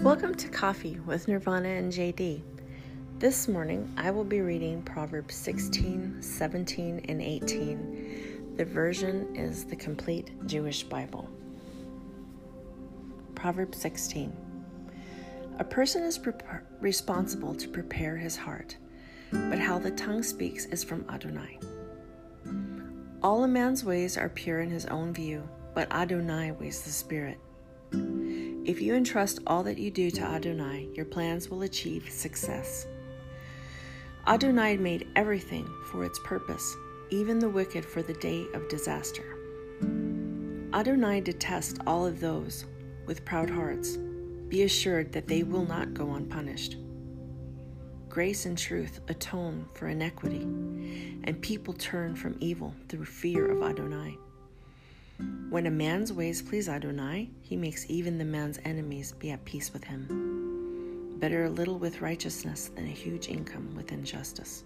Welcome to Coffee with Nirvana and JD. This morning I will be reading Proverbs 16, 17, and 18. The version is the complete Jewish Bible. Proverbs 16. A person is pre- responsible to prepare his heart, but how the tongue speaks is from Adonai. All a man's ways are pure in his own view, but Adonai weighs the spirit. If you entrust all that you do to Adonai, your plans will achieve success. Adonai made everything for its purpose, even the wicked for the day of disaster. Adonai detests all of those with proud hearts. Be assured that they will not go unpunished. Grace and truth atone for inequity, and people turn from evil through fear of Adonai. When a man's ways please Adonai, he makes even the man's enemies be at peace with him. Better a little with righteousness than a huge income with injustice.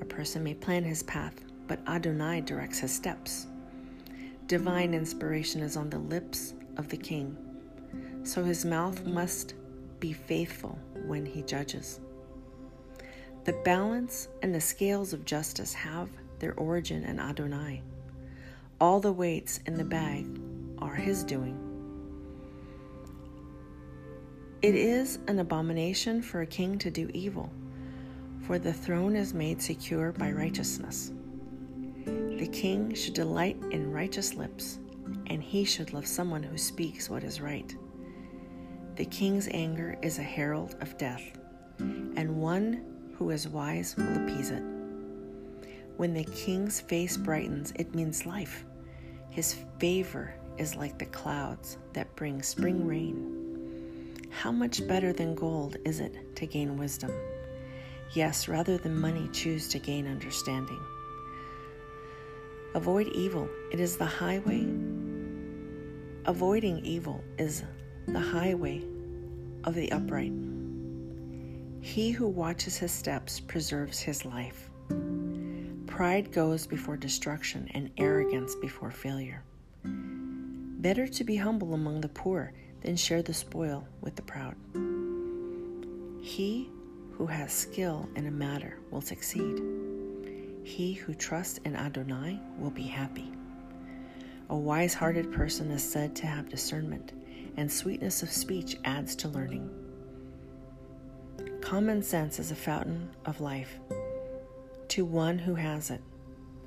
A person may plan his path, but Adonai directs his steps. Divine inspiration is on the lips of the king, so his mouth must be faithful when he judges. The balance and the scales of justice have their origin in Adonai. All the weights in the bag are his doing. It is an abomination for a king to do evil, for the throne is made secure by righteousness. The king should delight in righteous lips, and he should love someone who speaks what is right. The king's anger is a herald of death, and one who is wise will appease it. When the king's face brightens, it means life. His favor is like the clouds that bring spring rain. How much better than gold is it to gain wisdom? Yes, rather than money, choose to gain understanding. Avoid evil. It is the highway. Avoiding evil is the highway of the upright. He who watches his steps preserves his life. Pride goes before destruction and arrogance before failure. Better to be humble among the poor than share the spoil with the proud. He who has skill in a matter will succeed. He who trusts in Adonai will be happy. A wise hearted person is said to have discernment, and sweetness of speech adds to learning. Common sense is a fountain of life to one who has it,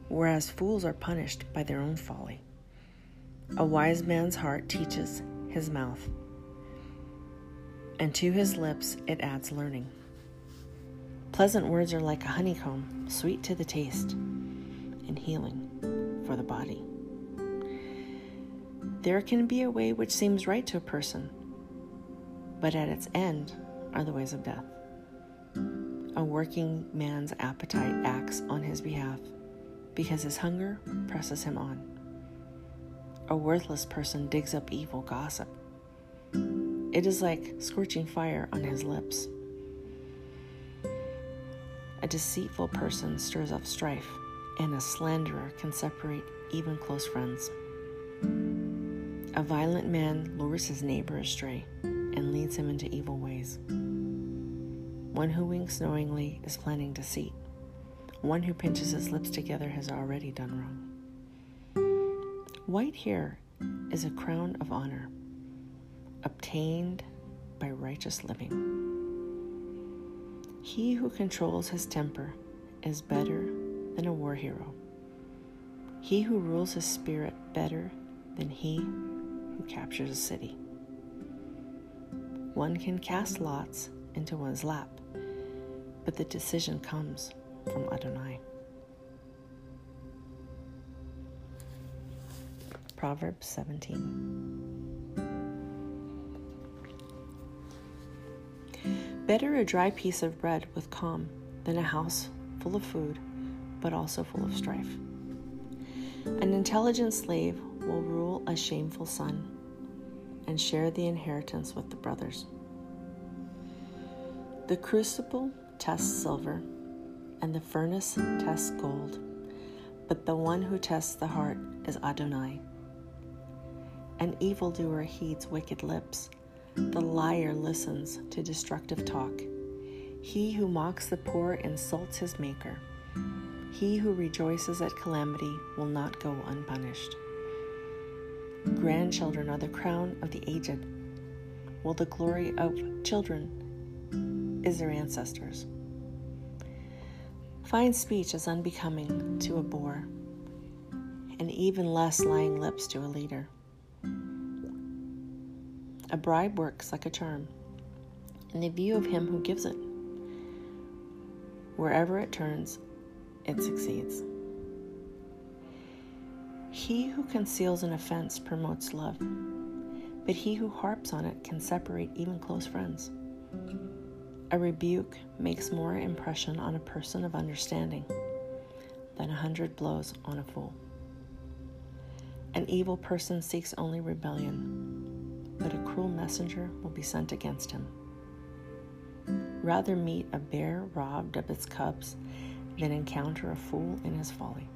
whereas fools are punished by their own folly. A wise man's heart teaches his mouth, and to his lips it adds learning. Pleasant words are like a honeycomb, sweet to the taste, and healing for the body. There can be a way which seems right to a person, but at its end are the ways of death. A working man's appetite acts on his behalf because his hunger presses him on. A worthless person digs up evil gossip. It is like scorching fire on his lips. A deceitful person stirs up strife, and a slanderer can separate even close friends. A violent man lures his neighbor astray and leads him into evil ways. One who winks knowingly is planning deceit. One who pinches his lips together has already done wrong. White hair is a crown of honor, obtained by righteous living. He who controls his temper is better than a war hero. He who rules his spirit better than he who captures a city. One can cast lots into one's lap, but the decision comes from Adonai. Proverbs 17. Better a dry piece of bread with calm than a house full of food, but also full of strife. An intelligent slave will rule a shameful son and share the inheritance with the brothers. The crucible tests silver, and the furnace tests gold, but the one who tests the heart is Adonai. An evildoer heeds wicked lips, The liar listens to destructive talk. He who mocks the poor insults his maker. He who rejoices at calamity will not go unpunished. Grandchildren are the crown of the aged, while the glory of children is their ancestors. Fine speech is unbecoming to a boor, and even less lying lips to a leader. A bribe works like a charm in the view of him who gives it. Wherever it turns, it succeeds. He who conceals an offense promotes love, but he who harps on it can separate even close friends. A rebuke makes more impression on a person of understanding than a hundred blows on a fool. An evil person seeks only rebellion, but a cruel messenger will be sent against him. Rather meet a bear robbed of its cubs than encounter a fool in his folly.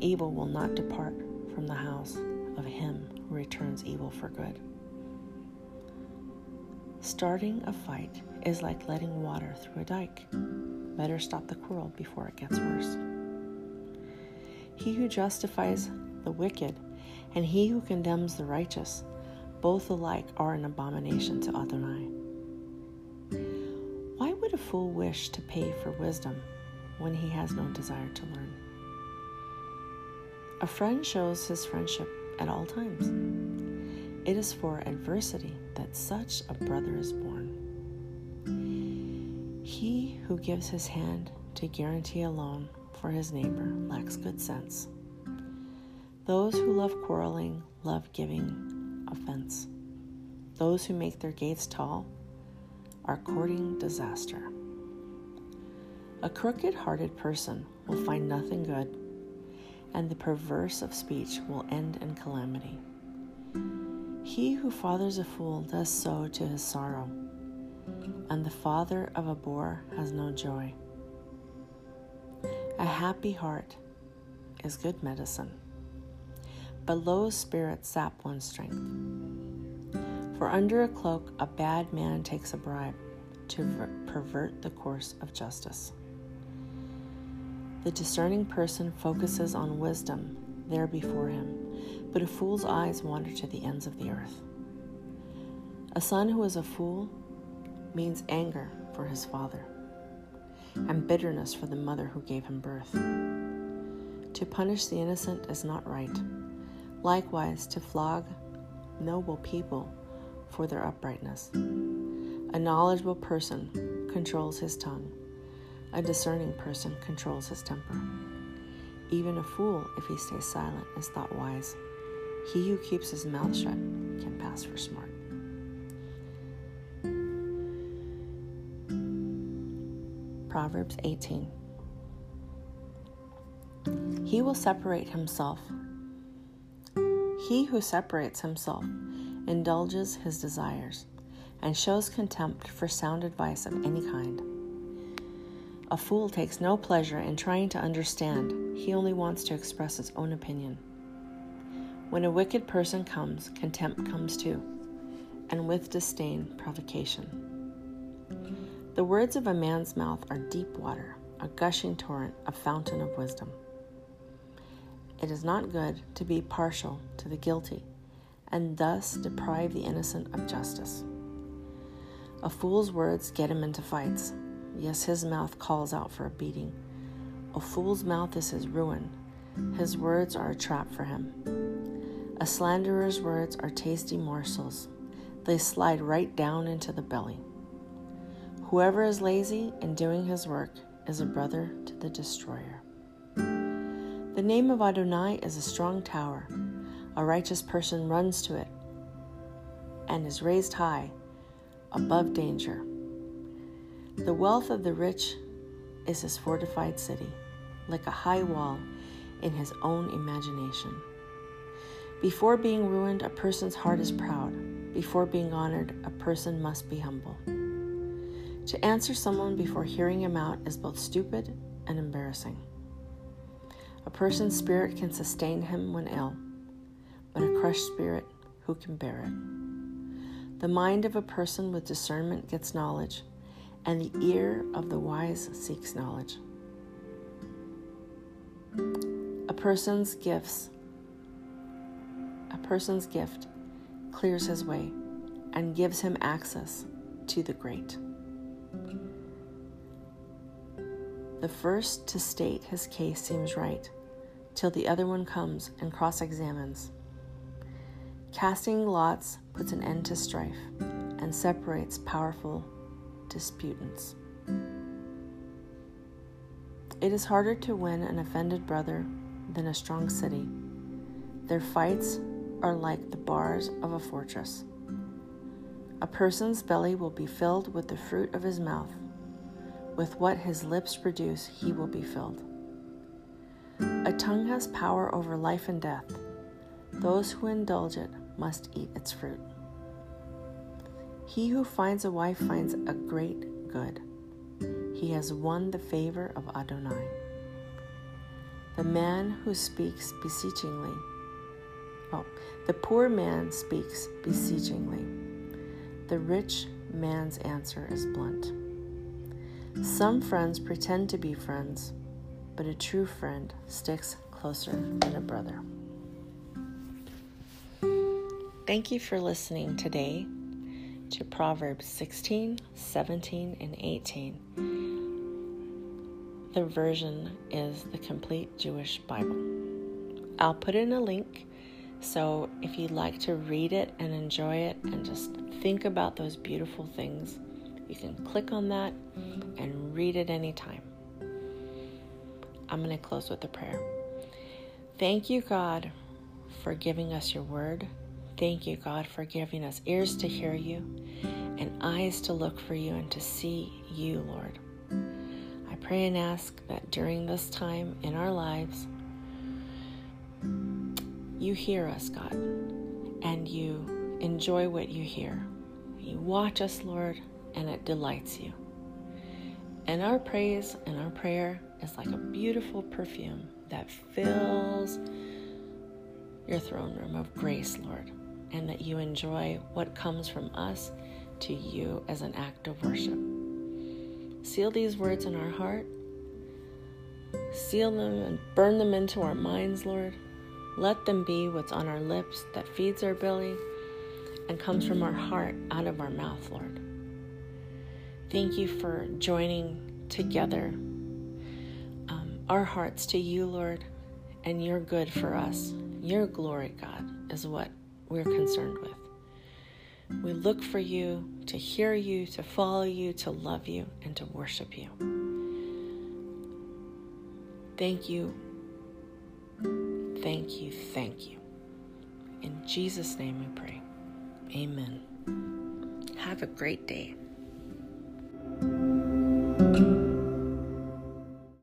Evil will not depart from the house of him who returns evil for good. Starting a fight is like letting water through a dike. Better stop the quarrel before it gets worse. He who justifies the wicked and he who condemns the righteous, both alike are an abomination to Adonai. Why would a fool wish to pay for wisdom when he has no desire to learn? A friend shows his friendship at all times. It is for adversity that such a brother is born. He who gives his hand to guarantee a loan for his neighbor lacks good sense. Those who love quarreling love giving offense. Those who make their gates tall are courting disaster. A crooked hearted person will find nothing good, and the perverse of speech will end in calamity. He who fathers a fool does so to his sorrow, and the father of a boor has no joy. A happy heart is good medicine, but low spirits sap one's strength. For under a cloak, a bad man takes a bribe to pervert the course of justice. The discerning person focuses on wisdom there before him, but a fool's eyes wander to the ends of the earth. A son who is a fool means anger for his father and bitterness for the mother who gave him birth. To punish the innocent is not right. Likewise, to flog noble people for their uprightness. A knowledgeable person controls his tongue. A discerning person controls his temper. Even a fool, if he stays silent, is thought wise. He who keeps his mouth shut can pass for smart. Proverbs 18 He will separate himself. He who separates himself indulges his desires and shows contempt for sound advice of any kind. A fool takes no pleasure in trying to understand, he only wants to express his own opinion. When a wicked person comes, contempt comes too, and with disdain, provocation. The words of a man's mouth are deep water, a gushing torrent, a fountain of wisdom. It is not good to be partial to the guilty and thus deprive the innocent of justice. A fool's words get him into fights. Yes, his mouth calls out for a beating. A fool's mouth is his ruin. His words are a trap for him. A slanderer's words are tasty morsels. They slide right down into the belly. Whoever is lazy in doing his work is a brother to the destroyer. The name of Adonai is a strong tower. A righteous person runs to it and is raised high above danger. The wealth of the rich is his fortified city, like a high wall in his own imagination. Before being ruined, a person's heart is proud. Before being honored, a person must be humble. To answer someone before hearing him out is both stupid and embarrassing. A person's spirit can sustain him when ill, but a crushed spirit, who can bear it? The mind of a person with discernment gets knowledge, and the ear of the wise seeks knowledge. A person's gifts, person's gift clears his way and gives him access to the great. The first to state his case seems right, till the other one comes and cross examines. Casting lots puts an end to strife and separates powerful disputants. It is harder to win an offended brother than a strong city. Their fights are like the bars of a fortress. A person's belly will be filled with the fruit of his mouth. With what his lips produce, he will be filled. A tongue has power over life and death. Those who indulge it must eat its fruit. He who finds a wife finds a great good. He has won the favor of Adonai. The man who speaks beseechingly, oh, the poor man speaks beseechingly. The rich man's answer is blunt. Some friends pretend to be friends, but a true friend sticks closer than a brother. Thank you for listening today to Proverbs 16, 17, and 18. The version is the complete Jewish Bible. I'll put in a link so if you'd like to read it and enjoy it and just think about those beautiful things, you can click on that and read it anytime. I'm going to close with a prayer. Thank you, God, for giving us your word Thank you, God, for giving us ears to hear you and eyes to look for you and to see you, Lord. I pray and ask that during this time in our lives, you hear us, God, and you enjoy what you hear. You watch us, Lord, and it delights you. And our praise and our prayer is like a beautiful perfume that fills your throne room of grace, Lord and that you enjoy what comes from us to you as an act of worship. Seal these words in our heart. Seal them and burn them into our minds, Lord. Let them be what's on our lips that feeds our belly and comes from our heart out of our mouth, Lord. Thank you for joining together um, our hearts to you, Lord, and your good for us. Your glory, God, is what we're concerned with. We look for you, to hear you, to follow you, to love you, and to worship you. Thank you, thank you, thank you. In Jesus' name we pray. Amen. Have a great day.